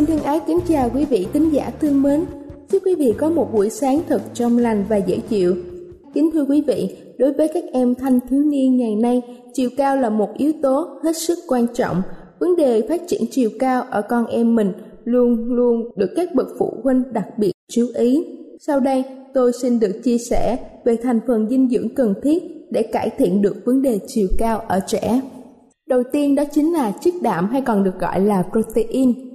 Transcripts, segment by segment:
Xin thân ái kính chào quý vị tín giả thương mến. Chúc quý vị có một buổi sáng thật trong lành và dễ chịu. Kính thưa quý vị, đối với các em thanh thiếu niên ngày nay, chiều cao là một yếu tố hết sức quan trọng. Vấn đề phát triển chiều cao ở con em mình luôn luôn được các bậc phụ huynh đặc biệt chú ý. Sau đây, tôi xin được chia sẻ về thành phần dinh dưỡng cần thiết để cải thiện được vấn đề chiều cao ở trẻ. Đầu tiên đó chính là chất đạm hay còn được gọi là protein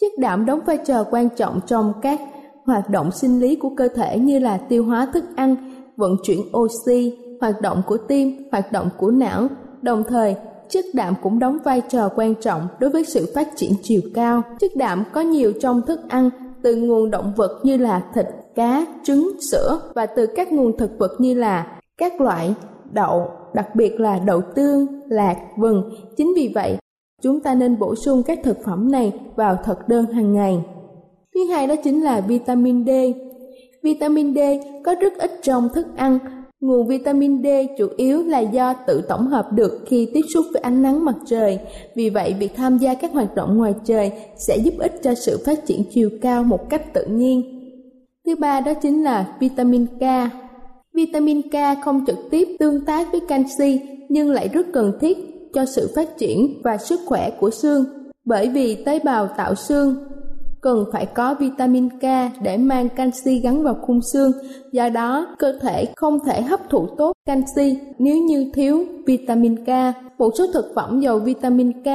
Chất đạm đóng vai trò quan trọng trong các hoạt động sinh lý của cơ thể như là tiêu hóa thức ăn, vận chuyển oxy, hoạt động của tim, hoạt động của não. Đồng thời, chất đạm cũng đóng vai trò quan trọng đối với sự phát triển chiều cao. Chất đạm có nhiều trong thức ăn từ nguồn động vật như là thịt, cá, trứng, sữa và từ các nguồn thực vật như là các loại đậu, đặc biệt là đậu tương, lạc, vừng. Chính vì vậy, Chúng ta nên bổ sung các thực phẩm này vào thực đơn hàng ngày. Thứ hai đó chính là vitamin D. Vitamin D có rất ít trong thức ăn. Nguồn vitamin D chủ yếu là do tự tổng hợp được khi tiếp xúc với ánh nắng mặt trời. Vì vậy, việc tham gia các hoạt động ngoài trời sẽ giúp ích cho sự phát triển chiều cao một cách tự nhiên. Thứ ba đó chính là vitamin K. Vitamin K không trực tiếp tương tác với canxi nhưng lại rất cần thiết cho sự phát triển và sức khỏe của xương bởi vì tế bào tạo xương cần phải có vitamin K để mang canxi gắn vào khung xương, do đó cơ thể không thể hấp thụ tốt canxi nếu như thiếu vitamin K. Một số thực phẩm giàu vitamin K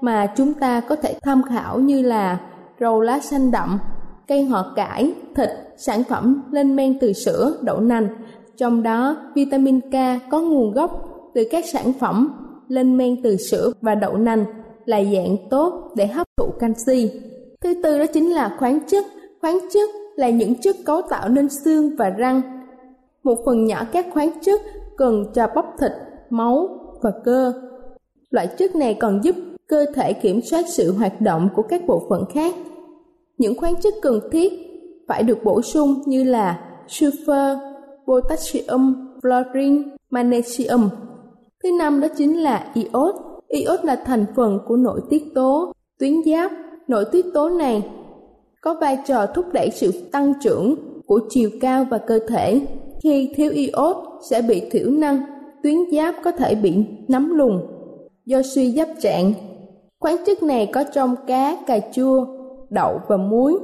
mà chúng ta có thể tham khảo như là rau lá xanh đậm, cây họ cải, thịt, sản phẩm lên men từ sữa, đậu nành. Trong đó, vitamin K có nguồn gốc từ các sản phẩm lên men từ sữa và đậu nành là dạng tốt để hấp thụ canxi. Thứ tư đó chính là khoáng chất. Khoáng chất là những chất cấu tạo nên xương và răng. Một phần nhỏ các khoáng chất cần cho bắp thịt, máu và cơ. Loại chất này còn giúp cơ thể kiểm soát sự hoạt động của các bộ phận khác. Những khoáng chất cần thiết phải được bổ sung như là sulfur, potassium, fluorine, magnesium Thứ năm đó chính là iốt. Iốt là thành phần của nội tiết tố, tuyến giáp. Nội tiết tố này có vai trò thúc đẩy sự tăng trưởng của chiều cao và cơ thể. Khi thiếu iốt sẽ bị thiểu năng, tuyến giáp có thể bị nắm lùn do suy giáp trạng. Khoáng chất này có trong cá, cà chua, đậu và muối.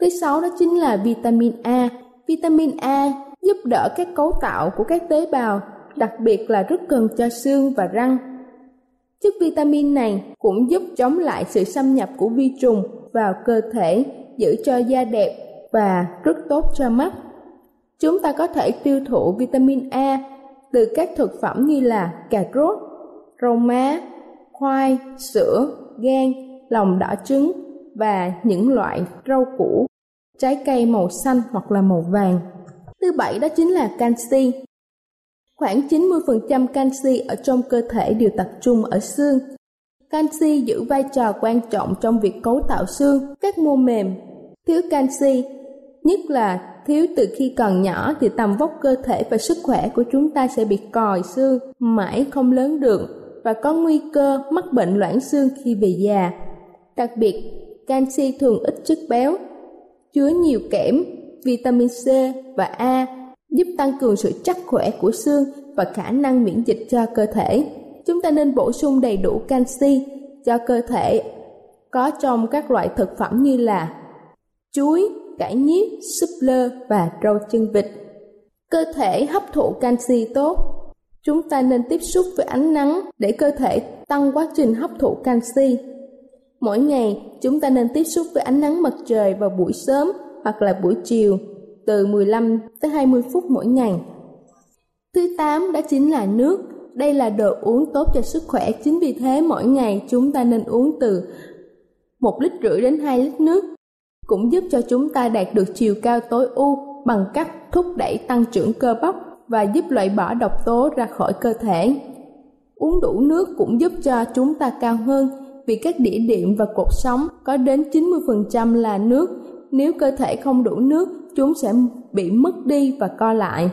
Thứ sáu đó chính là vitamin A. Vitamin A giúp đỡ các cấu tạo của các tế bào đặc biệt là rất cần cho xương và răng. Chất vitamin này cũng giúp chống lại sự xâm nhập của vi trùng vào cơ thể, giữ cho da đẹp và rất tốt cho mắt. Chúng ta có thể tiêu thụ vitamin A từ các thực phẩm như là cà rốt, rau má, khoai, sữa, gan, lòng đỏ trứng và những loại rau củ, trái cây màu xanh hoặc là màu vàng. Thứ bảy đó chính là canxi. Khoảng 90% canxi ở trong cơ thể đều tập trung ở xương. Canxi giữ vai trò quan trọng trong việc cấu tạo xương, các mô mềm. Thiếu canxi, nhất là thiếu từ khi còn nhỏ thì tầm vóc cơ thể và sức khỏe của chúng ta sẽ bị còi xương, mãi không lớn được và có nguy cơ mắc bệnh loãng xương khi về già. Đặc biệt, canxi thường ít chất béo, chứa nhiều kẽm, vitamin C và A giúp tăng cường sự chắc khỏe của xương và khả năng miễn dịch cho cơ thể. Chúng ta nên bổ sung đầy đủ canxi cho cơ thể có trong các loại thực phẩm như là chuối, cải nhiếp, súp lơ và rau chân vịt. Cơ thể hấp thụ canxi tốt. Chúng ta nên tiếp xúc với ánh nắng để cơ thể tăng quá trình hấp thụ canxi. Mỗi ngày, chúng ta nên tiếp xúc với ánh nắng mặt trời vào buổi sớm hoặc là buổi chiều từ 15 tới 20 phút mỗi ngày. Thứ 8 đó chính là nước. Đây là đồ uống tốt cho sức khỏe, chính vì thế mỗi ngày chúng ta nên uống từ 1 lít rưỡi đến 2 lít nước. Cũng giúp cho chúng ta đạt được chiều cao tối ưu bằng cách thúc đẩy tăng trưởng cơ bắp và giúp loại bỏ độc tố ra khỏi cơ thể. Uống đủ nước cũng giúp cho chúng ta cao hơn vì các đĩa điểm và cột sống có đến 90% là nước. Nếu cơ thể không đủ nước, chúng sẽ bị mất đi và co lại.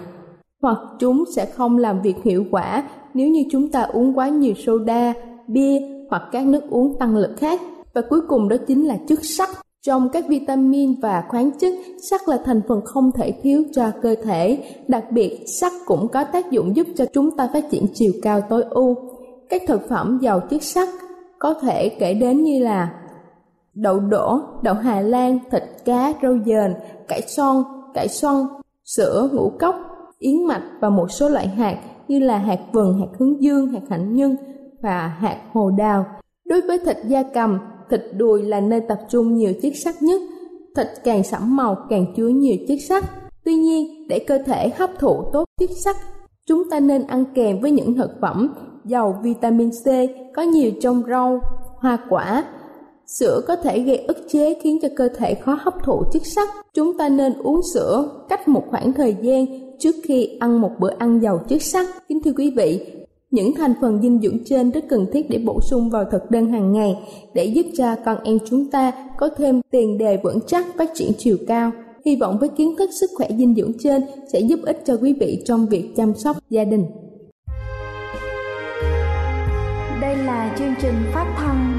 Hoặc chúng sẽ không làm việc hiệu quả nếu như chúng ta uống quá nhiều soda, bia hoặc các nước uống tăng lực khác. Và cuối cùng đó chính là chất sắt. Trong các vitamin và khoáng chất, sắt là thành phần không thể thiếu cho cơ thể. Đặc biệt, sắt cũng có tác dụng giúp cho chúng ta phát triển chiều cao tối ưu. Các thực phẩm giàu chất sắt có thể kể đến như là đậu đỗ, đậu Hà Lan, thịt cá, rau dền, cải xoăn, cải xoăn, sữa, ngũ cốc, yến mạch và một số loại hạt như là hạt vừng, hạt hướng dương, hạt hạnh nhân và hạt hồ đào. Đối với thịt da cầm, thịt đùi là nơi tập trung nhiều chất sắt nhất. Thịt càng sẫm màu càng chứa nhiều chất sắt. Tuy nhiên, để cơ thể hấp thụ tốt chất sắt, chúng ta nên ăn kèm với những thực phẩm giàu vitamin C có nhiều trong rau, hoa quả. Sữa có thể gây ức chế khiến cho cơ thể khó hấp thụ chất sắt. Chúng ta nên uống sữa cách một khoảng thời gian trước khi ăn một bữa ăn giàu chất sắt. Kính thưa quý vị, những thành phần dinh dưỡng trên rất cần thiết để bổ sung vào thực đơn hàng ngày để giúp cho con em chúng ta có thêm tiền đề vững chắc phát triển chiều cao. Hy vọng với kiến thức sức khỏe dinh dưỡng trên sẽ giúp ích cho quý vị trong việc chăm sóc gia đình. Đây là chương trình phát thanh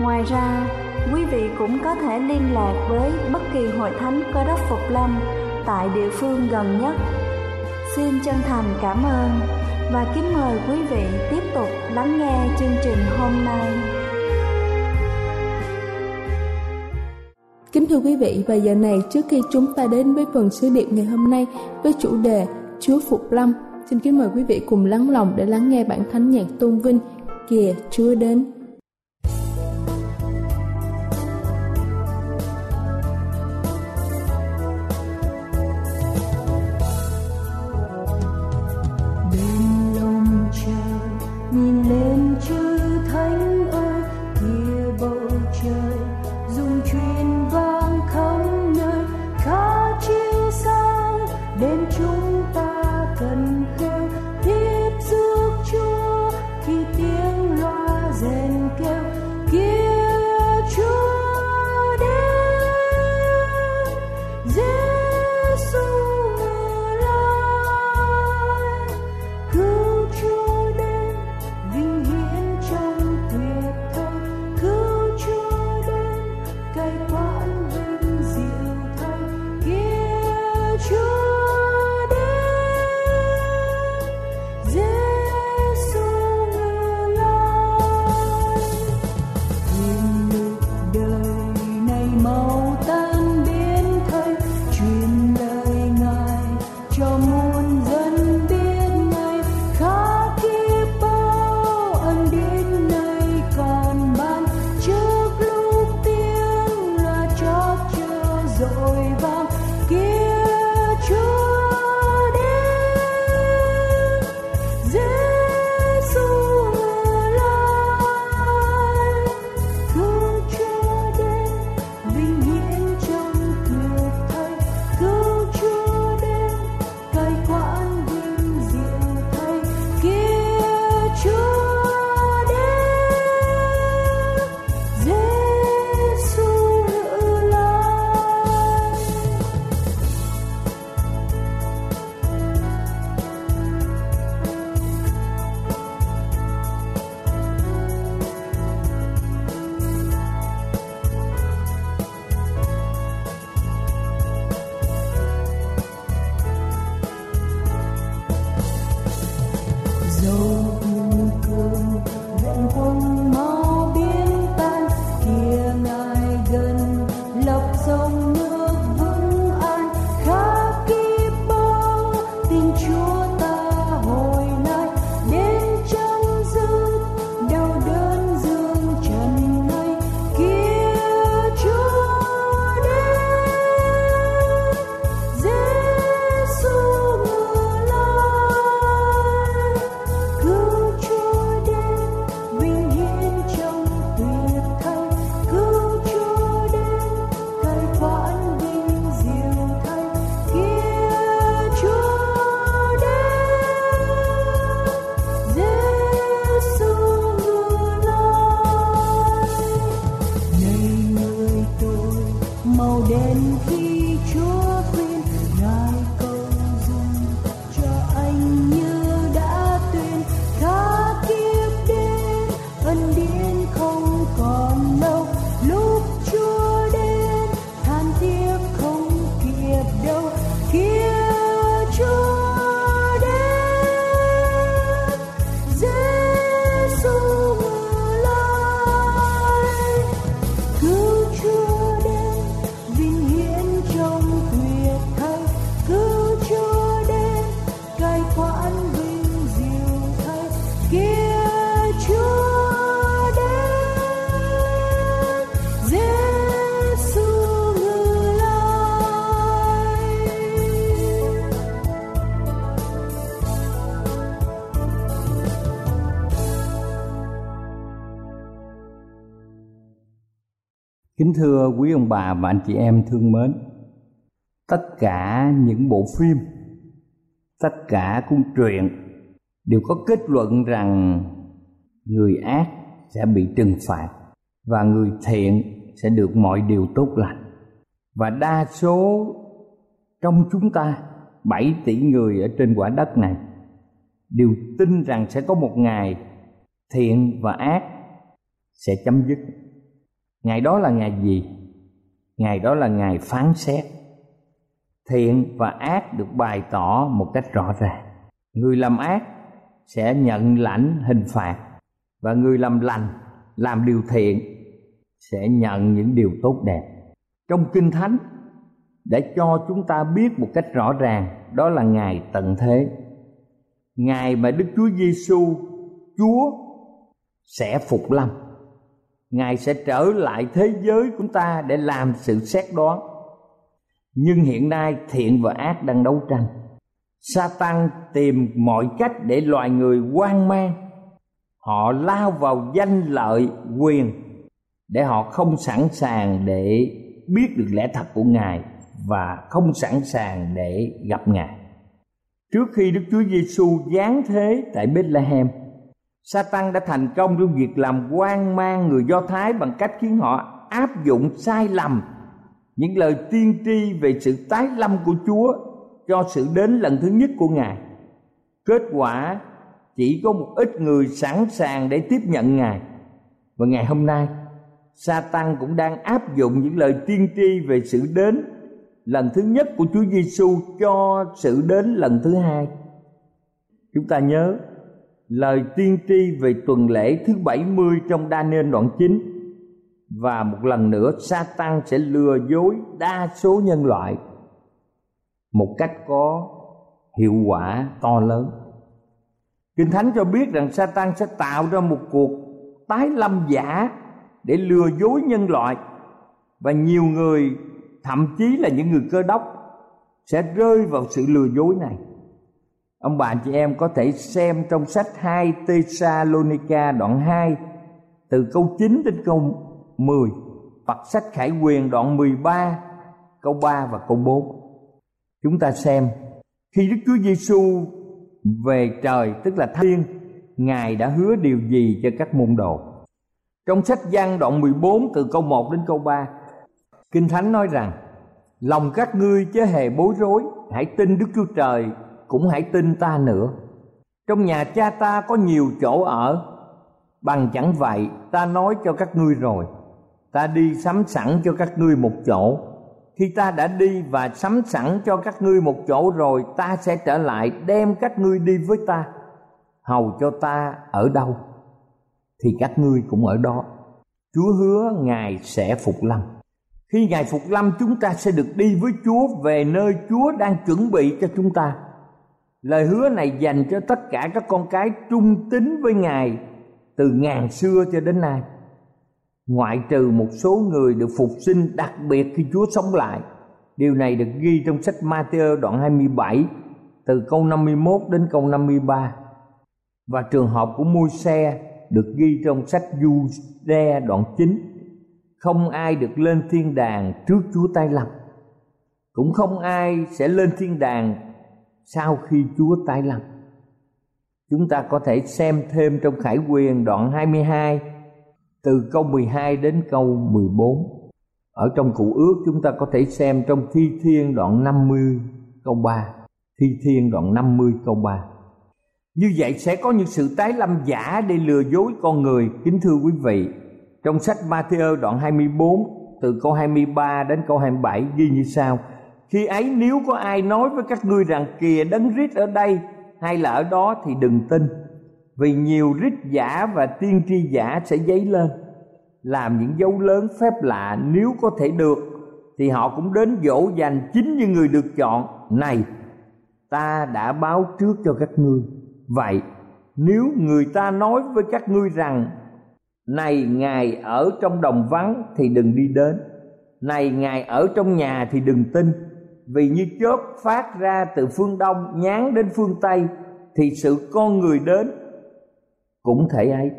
Ngoài ra, quý vị cũng có thể liên lạc với bất kỳ hội thánh cơ đốc Phục Lâm tại địa phương gần nhất. Xin chân thành cảm ơn và kính mời quý vị tiếp tục lắng nghe chương trình hôm nay. Kính thưa quý vị, và giờ này trước khi chúng ta đến với phần sứ điệp ngày hôm nay với chủ đề Chúa Phục Lâm, xin kính mời quý vị cùng lắng lòng để lắng nghe bản thánh nhạc tôn vinh Kìa Chúa đến. Kính thưa quý ông bà và anh chị em thương mến, tất cả những bộ phim, tất cả cuốn truyện đều có kết luận rằng người ác sẽ bị trừng phạt và người thiện sẽ được mọi điều tốt lành. Và đa số trong chúng ta 7 tỷ người ở trên quả đất này đều tin rằng sẽ có một ngày thiện và ác sẽ chấm dứt ngày đó là ngày gì? Ngày đó là ngày phán xét. Thiện và ác được bày tỏ một cách rõ ràng. Người làm ác sẽ nhận lãnh hình phạt và người làm lành, làm điều thiện sẽ nhận những điều tốt đẹp. Trong kinh thánh, để cho chúng ta biết một cách rõ ràng, đó là ngày tận thế. Ngày mà đức chúa giêsu chúa sẽ phục lâm ngài sẽ trở lại thế giới của chúng ta để làm sự xét đoán. Nhưng hiện nay thiện và ác đang đấu tranh. Satan tìm mọi cách để loài người hoang mang. Họ lao vào danh lợi, quyền, để họ không sẵn sàng để biết được lẽ thật của ngài và không sẵn sàng để gặp ngài. Trước khi đức chúa giêsu giáng thế tại bethlehem Satan đã thành công trong việc làm quan mang người Do Thái bằng cách khiến họ áp dụng sai lầm những lời tiên tri về sự tái lâm của Chúa cho sự đến lần thứ nhất của Ngài. Kết quả chỉ có một ít người sẵn sàng để tiếp nhận Ngài. Và ngày hôm nay, Satan cũng đang áp dụng những lời tiên tri về sự đến lần thứ nhất của Chúa Giêsu cho sự đến lần thứ hai. Chúng ta nhớ lời tiên tri về tuần lễ thứ 70 trong Daniel đoạn 9 và một lần nữa, Satan sẽ lừa dối đa số nhân loại một cách có hiệu quả to lớn. Kinh Thánh cho biết rằng Satan sẽ tạo ra một cuộc tái lâm giả để lừa dối nhân loại. Và nhiều người, thậm chí là những người cơ đốc, sẽ rơi vào sự lừa dối này. Ông bà chị em có thể xem trong sách 2 Thessalonica đoạn 2 từ câu 9 đến câu 10 hoặc sách Khải Quyền đoạn 13 câu 3 và câu 4. Chúng ta xem, khi Đức Chúa Giêsu về trời, tức là thiên Ngài đã hứa điều gì cho các môn đồ. Trong sách Giăng đoạn 14 từ câu 1 đến câu 3 Kinh Thánh nói rằng, Lòng các ngươi chớ hề bối rối, Hãy tin Đức Chúa Trời cũng hãy tin ta nữa. Trong nhà cha ta có nhiều chỗ ở. Bằng chẳng vậy, ta nói cho các ngươi rồi. Ta đi sắm sẵn cho các ngươi một chỗ. Khi ta đã đi và sắm sẵn cho các ngươi một chỗ rồi, ta sẽ trở lại đem các ngươi đi với ta. Hầu cho ta ở đâu, thì các ngươi cũng ở đó. Chúa hứa ngài sẽ phục lâm. Khi ngài phục lâm, chúng ta sẽ được đi với chúa về nơi chúa đang chuẩn bị cho chúng ta lời hứa này dành cho tất cả các con cái trung tín với ngài từ ngàn xưa cho đến nay ngoại trừ một số người được phục sinh đặc biệt khi Chúa sống lại. Điều này được ghi trong sách Matthew đoạn 27 từ câu 51 đến câu 53. Và trường hợp của môi xe được ghi trong sách Jude đoạn 9. Không ai được lên thiên đàng trước Chúa tay lâm. Cũng không ai sẽ lên thiên đàng sau khi Chúa tái lâm. Chúng ta có thể xem thêm trong Khải Quyền đoạn 22 từ câu 12 đến câu 14. ở trong cụ ước, chúng ta có thể xem trong thi thiên đoạn 50 câu 3 thi thiên đoạn 50 câu 3 như vậy sẽ có những sự tái lâm giả để lừa dối con người kính thưa quý vị, trong sách Matthew đoạn 24 từ câu 23 đến câu 27 ghi như sau khi ấy nếu có ai nói với các ngươi rằng kìa đấng rít ở đây hay là ở đó thì đừng tin, vì nhiều rít giả và tiên tri giả sẽ dấy lên, làm những dấu lớn phép lạ nếu có thể được, thì họ cũng đến dỗ dành chính như người được chọn. Này, ta đã báo trước cho các ngươi. Vậy, nếu người ta nói với các ngươi rằng, này, ngài ở trong đồng vắng thì đừng đi đến. Này, ngài ở trong nhà thì đừng tin vì như chớp phát ra từ phương đông, nhán đến phương tây, thì sự con người đến cũng thể ấy.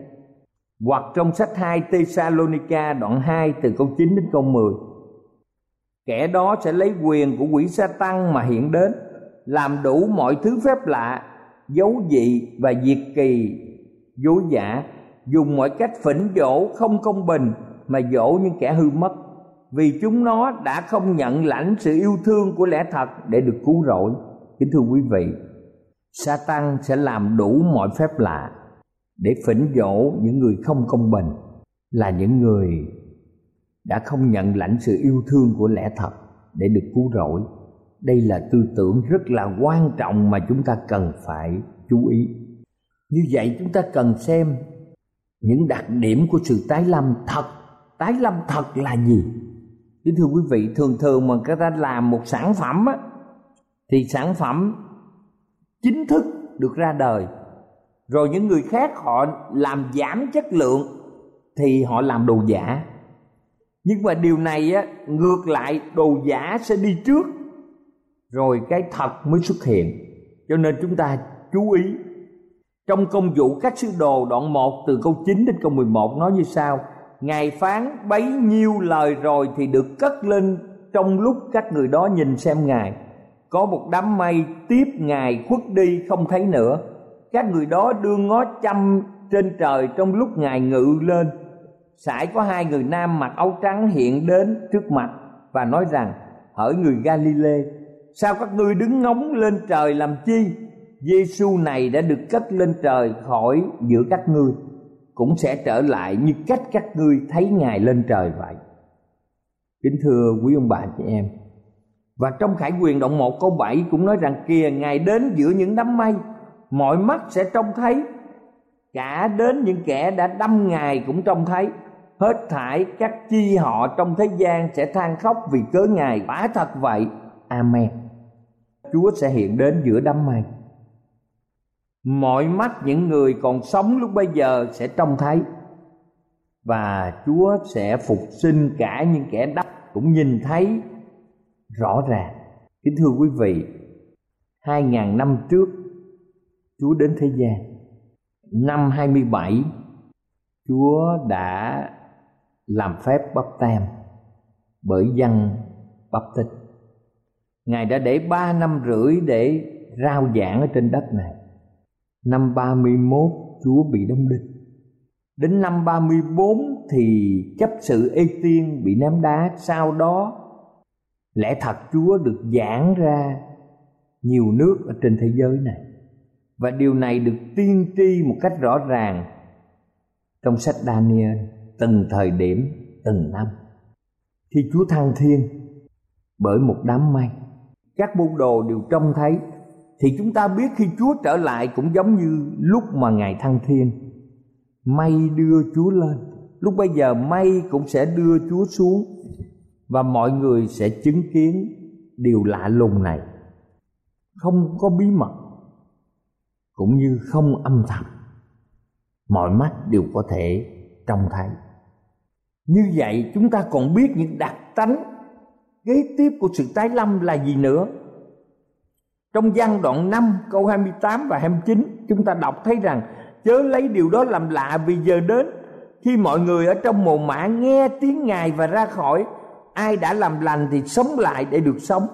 Hoặc trong sách 2 Tesalonica đoạn 2 từ câu 9 đến câu 10 kẻ đó sẽ lấy quyền của quỷ sa tăng mà hiện đến, làm đủ mọi thứ phép lạ, dấu dị và diệt kỳ, dối giả dùng mọi cách phỉnh dỗ không công bình mà dỗ những kẻ hư mất vì chúng nó đã không nhận lãnh sự yêu thương của lẽ thật để được cứu rỗi. Kính thưa quý vị, Satan sẽ làm đủ mọi phép lạ để phỉnh dỗ những người không công bình, là những người đã không nhận lãnh sự yêu thương của lẽ thật để được cứu rỗi. Đây là tư tưởng rất là quan trọng mà chúng ta cần phải chú ý. Như vậy chúng ta cần xem những đặc điểm của sự tái lâm thật. Tái lâm thật là gì? Kính thưa quý vị, thường thường mà người ta làm một sản phẩm á, thì sản phẩm chính thức được ra đời. Rồi những người khác họ làm giảm chất lượng thì họ làm đồ giả. Nhưng mà điều này á, ngược lại, đồ giả sẽ đi trước, rồi cái thật mới xuất hiện. Cho nên chúng ta chú ý, trong công vụ các sứ đồ đoạn 1 từ câu 9 đến câu 11 nói như sau. Ngài phán bấy nhiêu lời rồi thì được cất lên trong lúc các người đó nhìn xem Ngài. Có một đám mây tiếp Ngài khuất đi không thấy nữa. Các người đó đưa ngó chăm trên trời trong lúc Ngài ngự lên. Sải có hai người nam mặc áo trắng hiện đến trước mặt Và nói rằng Hỡi người Galile, Sao các ngươi đứng ngóng lên trời làm chi? Giêsu này đã được cất lên trời khỏi giữa các ngươi cũng sẽ trở lại như cách các ngươi thấy ngài lên trời vậy. Kính thưa quý ông bà chị em, và trong khải quyền động 1 câu 7 cũng nói rằng, kìa, ngài đến giữa những đám mây, mọi mắt sẽ trông thấy, cả đến những kẻ đã đâm ngài cũng trông thấy. Hết thải các chi họ trong thế gian sẽ than khóc vì cớ ngài quả thật vậy. Amen. Chúa sẽ hiện đến giữa đám mây mọi mắt những người còn sống lúc bây giờ sẽ trông thấy và Chúa sẽ phục sinh cả những kẻ đắp cũng nhìn thấy rõ ràng. Kính thưa quý vị, hai ngàn năm trước Chúa đến thế gian. Năm 27 Chúa đã làm phép bắp tem bởi dân bắp tích. Ngài đã để ba năm rưỡi để rao giảng ở trên đất này Năm 31 Chúa bị đóng đinh Đến năm 34 thì chấp sự Ê Tiên bị ném đá. Sau đó lẽ thật Chúa được giảng ra nhiều nước ở trên thế giới này. Và điều này được tiên tri một cách rõ ràng Trong sách Daniel từng thời điểm, từng năm. Khi Chúa thăng thiên bởi một đám mây Các môn đồ đều trông thấy thì chúng ta biết khi Chúa trở lại cũng giống như lúc mà Ngài thăng thiên. Mây đưa Chúa lên, lúc bây giờ mây cũng sẽ đưa Chúa xuống và mọi người sẽ chứng kiến điều lạ lùng này. Không có bí mật cũng như không âm thầm. Mọi mắt đều có thể trông thấy. Như vậy chúng ta còn biết những đặc tánh kế tiếp của sự tái lâm là gì nữa trong gian đoạn 5 câu 28 và 29 chúng ta đọc thấy rằng, chớ lấy điều đó làm lạ vì giờ đến. Khi mọi người ở trong mồ mã nghe tiếng Ngài và ra khỏi, ai đã làm lành thì sống lại để được sống.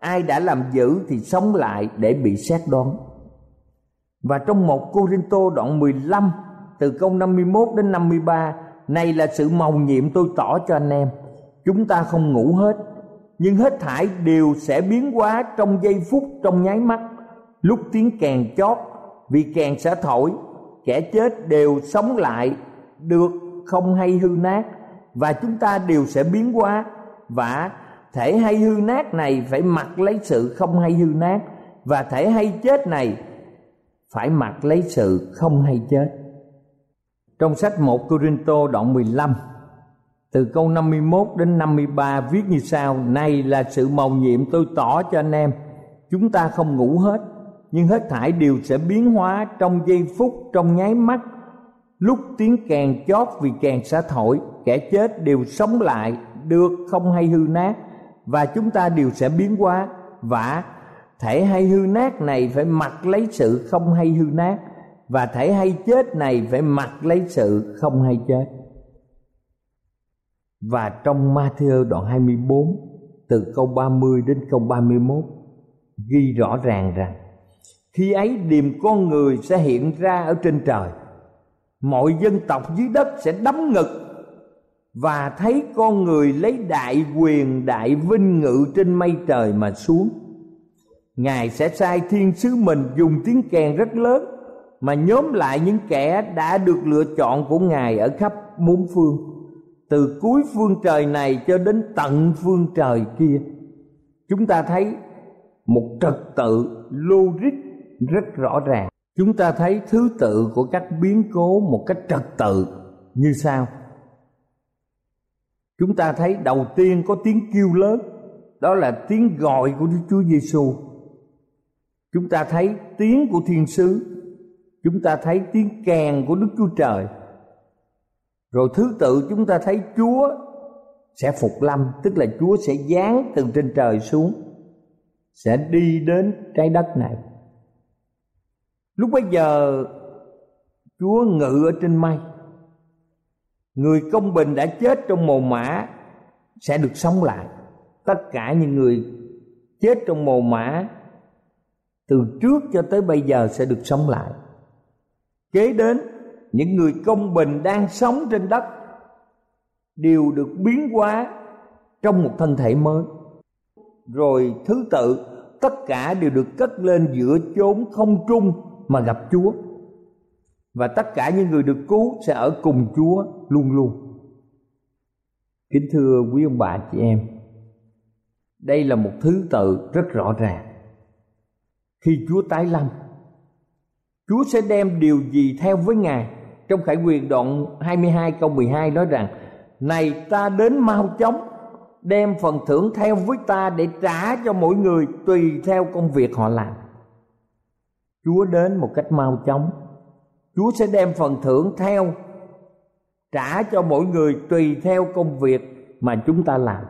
Ai đã làm dữ thì sống lại để bị xét đoán. Và trong một Cô Rinh Tô đoạn 15 từ câu 51 đến 53 này là sự mầu nhiệm tôi tỏ cho anh em, chúng ta không ngủ hết nhưng hết thảy đều sẽ biến hóa trong giây phút trong nháy mắt. Lúc tiếng kèn chót, vì kèn sẽ thổi, kẻ chết đều sống lại được không hay hư nát. Và chúng ta đều sẽ biến hóa. Và thể hay hư nát này phải mặc lấy sự không hay hư nát. Và thể hay chết này phải mặc lấy sự không hay chết. Trong sách 1 Corinto đoạn 15 từ câu 51 đến 53 viết như sau, Này là sự mầu nhiệm tôi tỏ cho anh em, Chúng ta không ngủ hết, Nhưng hết thảy đều sẽ biến hóa trong giây phút, trong nháy mắt. Lúc tiếng kèn chót vì kèn xa thổi, Kẻ chết đều sống lại, được không hay hư nát, Và chúng ta đều sẽ biến hóa. Và thể hay hư nát này phải mặc lấy sự không hay hư nát, Và thể hay chết này phải mặc lấy sự không hay chết và trong Matthew đoạn 24 từ câu 30 đến câu 31 ghi rõ ràng rằng, khi ấy điềm con người sẽ hiện ra ở trên trời. Mọi dân tộc dưới đất sẽ đấm ngực và thấy con người lấy đại quyền, đại vinh ngự trên mây trời mà xuống. Ngài sẽ sai thiên sứ mình dùng tiếng kèn rất lớn mà nhóm lại những kẻ đã được lựa chọn của ngài ở khắp bốn phương từ cuối phương trời này cho đến tận phương trời kia. Chúng ta thấy một trật tự logic rất rõ ràng. Chúng ta thấy thứ tự của các biến cố một cách trật tự như sau. Chúng ta thấy đầu tiên có tiếng kêu lớn, đó là tiếng gọi của Đức Chúa Giêsu chúng ta thấy tiếng của thiên sứ. Chúng ta thấy tiếng kèn của Đức Chúa Trời rồi thứ tự chúng ta thấy chúa sẽ phục lâm, tức là chúa sẽ giáng từ trên trời xuống, sẽ đi đến trái đất này. Lúc bấy giờ, chúa ngự ở trên mây. Người công bình đã chết trong mồ mã sẽ được sống lại. Tất cả những người chết trong mồ mã từ trước cho tới bây giờ sẽ được sống lại. Kế đến những người công bình đang sống trên đất đều được biến hóa trong một thân thể mới. Rồi thứ tự, tất cả đều được cất lên giữa chốn không trung mà gặp chúa. Và tất cả những người được cứu sẽ ở cùng chúa luôn luôn. Kính thưa quý ông bà chị em, đây là một thứ tự rất rõ ràng. Khi chúa tái lâm, chúa sẽ đem điều gì theo với ngài? Trong Khải Quyền đoạn 22 câu 12 nói rằng, Này ta đến mau chóng Đem phần thưởng theo với ta để trả cho mỗi người tùy theo công việc họ làm. Chúa đến một cách mau chóng. Chúa sẽ đem phần thưởng theo Trả cho mỗi người tùy theo công việc mà chúng ta làm.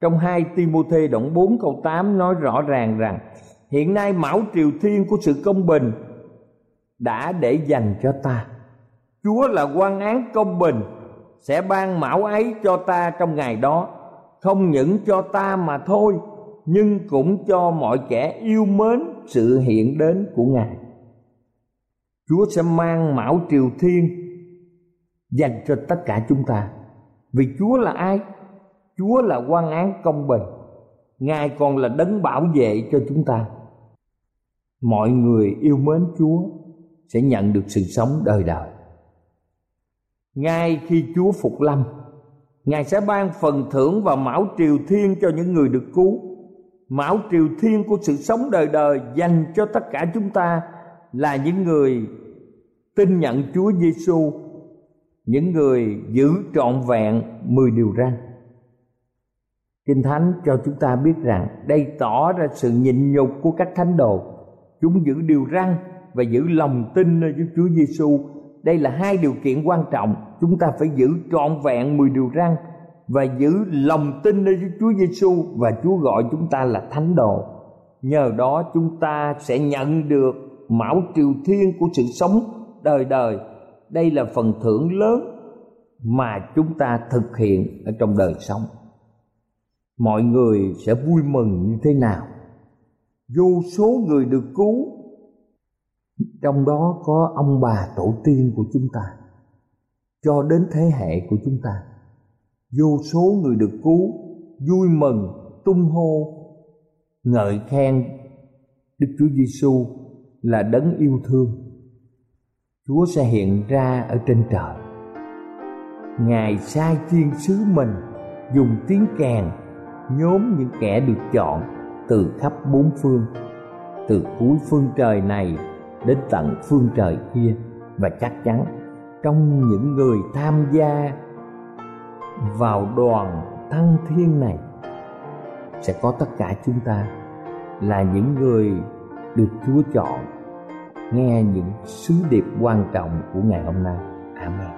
Trong 2 Timôthê đoạn 4 câu 8 nói rõ ràng rằng, Hiện nay mão triều thiên của sự công bình đã để dành cho ta. Chúa là quan án công bình, sẽ ban mão ấy cho ta trong ngày đó. Không những cho ta mà thôi, nhưng cũng cho mọi kẻ yêu mến sự hiện đến của ngài. Chúa sẽ mang mão triều thiên dành cho tất cả chúng ta. Vì chúa là ai? Chúa là quan án công bình. Ngài còn là đấng bảo vệ cho chúng ta. Mọi người yêu mến chúa sẽ nhận được sự sống đời đời ngay khi Chúa phục lâm Ngài sẽ ban phần thưởng và mão triều thiên cho những người được cứu Mão triều thiên của sự sống đời đời dành cho tất cả chúng ta là những người tin nhận Chúa Giêsu, những người giữ trọn vẹn mười điều răn. Kinh Thánh cho chúng ta biết rằng đây tỏ ra sự nhịn nhục của các thánh đồ. Chúng giữ điều răn và giữ lòng tin nơi Chúa Giêsu đây là hai điều kiện quan trọng chúng ta phải giữ trọn vẹn mười điều răn và giữ lòng tin nơi Chúa Giêsu và Chúa gọi chúng ta là thánh đồ. Nhờ đó, chúng ta sẽ nhận được mão triều thiên của sự sống đời đời. Đây là phần thưởng lớn mà chúng ta thực hiện ở trong đời sống. Mọi người sẽ vui mừng như thế nào? Vô số người được cứu trong đó có ông bà tổ tiên của chúng ta cho đến thế hệ của chúng ta vô số người được cứu vui mừng tung hô ngợi khen Đức Chúa Giêsu là đấng yêu thương. Chúa sẽ hiện ra ở trên trời. Ngài sai chiên sứ mình dùng tiếng kèn nhóm những kẻ được chọn từ khắp bốn phương, từ cuối phương trời này đến tận phương trời kia và chắc chắn trong những người tham gia vào đoàn thăng thiên này sẽ có tất cả chúng ta là những người được Chúa chọn, nghe những sứ điệp quan trọng của ngày hôm nay. Amen.